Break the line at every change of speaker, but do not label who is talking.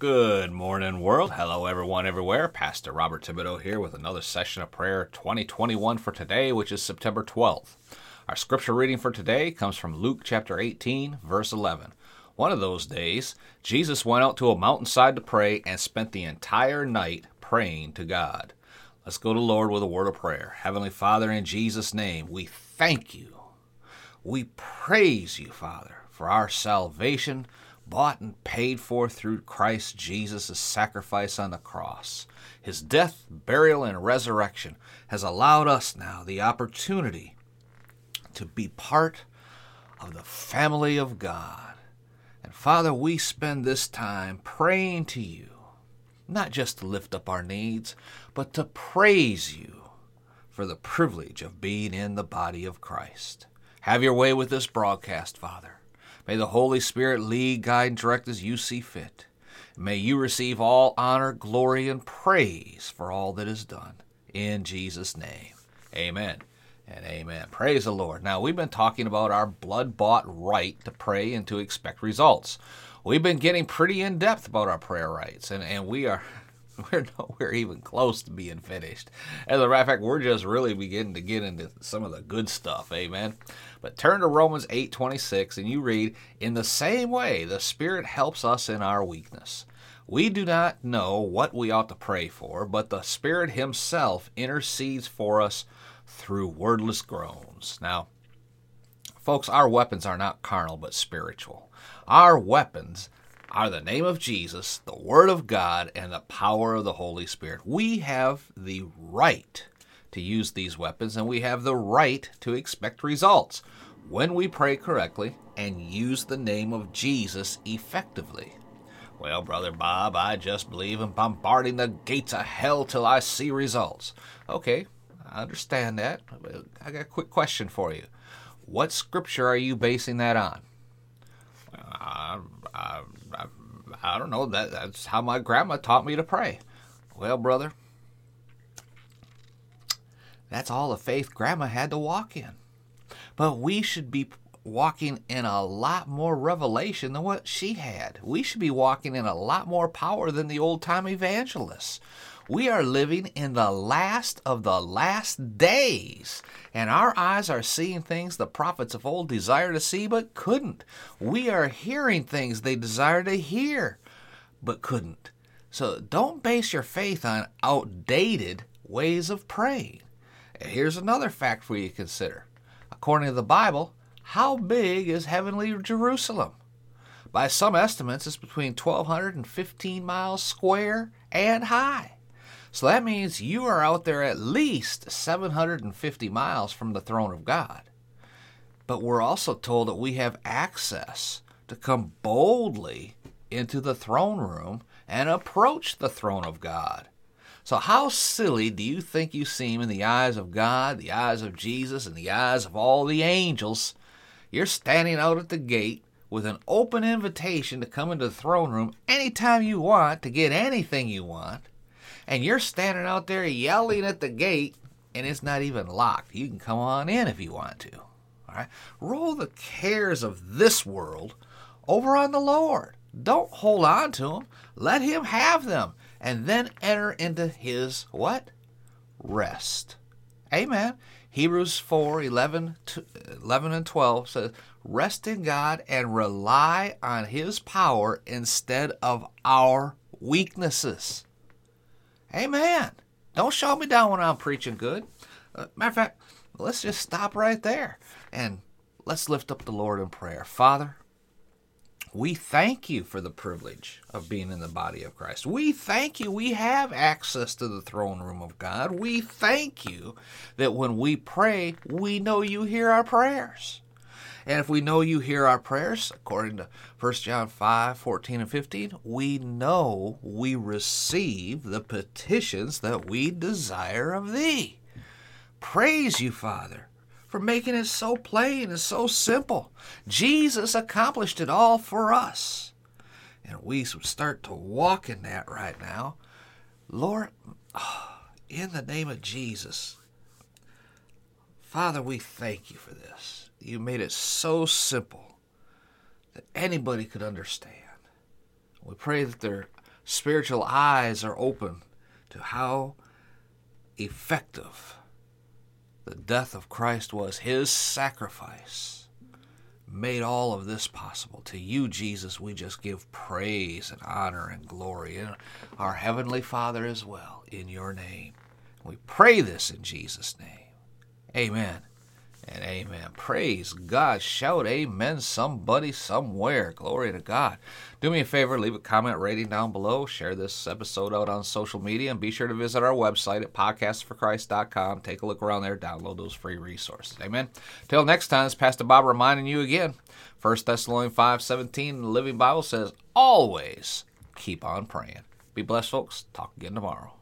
Good morning, world. Hello, everyone, everywhere. Pastor Robert Thibodeau here with another session of prayer 2021 for today, which is September 12th. Our scripture reading for today comes from Luke chapter 18, verse 11. One of those days, Jesus went out to a mountainside to pray and spent the entire night praying to God. Let's go to Lord with a word of prayer. Heavenly Father, in Jesus' name, we thank you. We praise you, Father, for our salvation bought and paid for through Christ Jesus' sacrifice on the cross. His death, burial, and resurrection has allowed us now the opportunity to be part of the family of God. And Father, we spend this time praying to you, not just to lift up our needs, but to praise you for the privilege of being in the body of Christ. Have your way with this broadcast, Father. May the Holy Spirit lead, guide, and direct as you see fit. May you receive all honor, glory, and praise for all that is done. In Jesus' name, amen and amen. Praise the Lord. Now, we've been talking about our blood bought right to pray and to expect results. We've been getting pretty in depth about our prayer rights, and, and we are. We're nowhere even close to being finished. As a matter of fact, we're just really beginning to get into some of the good stuff. Amen. But turn to Romans 8:26 and you read, "In the same way the Spirit helps us in our weakness. We do not know what we ought to pray for, but the Spirit himself intercedes for us through wordless groans." Now, folks, our weapons are not carnal but spiritual. Our weapons are the name of Jesus, the Word of God, and the power of the Holy Spirit. We have the right to use these weapons, and we have the right to expect results when we pray correctly and use the name of Jesus effectively. Well, Brother Bob, I just believe in bombarding the gates of hell till I see results. Okay, I understand that. I got a quick question for you. What scripture are you basing that on? Uh, I, I, I, I don't know. That, that's how my grandma taught me to pray. Well, brother, that's all the faith Grandma had to walk in. But we should be walking in a lot more revelation than what she had. We should be walking in a lot more power than the old time evangelists. We are living in the last of the last days, and our eyes are seeing things the prophets of old desired to see but couldn't. We are hearing things they desire to hear but couldn't. So don't base your faith on outdated ways of praying. Here's another fact for you to consider. According to the Bible, how big is heavenly Jerusalem? By some estimates, it's between 1,200 and 15 miles square and high. So that means you are out there at least 750 miles from the throne of God. But we're also told that we have access to come boldly into the throne room and approach the throne of God. So, how silly do you think you seem in the eyes of God, the eyes of Jesus, and the eyes of all the angels? You're standing out at the gate with an open invitation to come into the throne room anytime you want to get anything you want. And you're standing out there yelling at the gate, and it's not even locked. You can come on in if you want to. All right? Roll the cares of this world over on the Lord. Don't hold on to them. Let Him have them and then enter into his what? Rest. Amen. Hebrews 4 11, 11 and 12 says, Rest in God and rely on his power instead of our weaknesses. Amen. Don't shout me down when I'm preaching good. Uh, matter of fact, let's just stop right there and let's lift up the Lord in prayer. Father, we thank you for the privilege of being in the body of Christ. We thank you we have access to the throne room of God. We thank you that when we pray, we know you hear our prayers. And if we know you hear our prayers, according to 1 John 5 14 and 15, we know we receive the petitions that we desire of thee. Praise you, Father for making it so plain and so simple. Jesus accomplished it all for us. And we start to walk in that right now. Lord, in the name of Jesus, Father, we thank you for this. You made it so simple that anybody could understand. We pray that their spiritual eyes are open to how effective the death of Christ was, his sacrifice made all of this possible. To you, Jesus, we just give praise and honor and glory, and our Heavenly Father as well, in your name. We pray this in Jesus' name. Amen and amen. Praise God. Shout amen somebody somewhere. Glory to God. Do me a favor, leave a comment rating down below. Share this episode out on social media and be sure to visit our website at podcastforchrist.com. Take a look around there, download those free resources. Amen. Till next time, it's Pastor Bob reminding you again. 1 Thessalonians 5:17, the Living Bible says, "Always keep on praying." Be blessed, folks. Talk again tomorrow.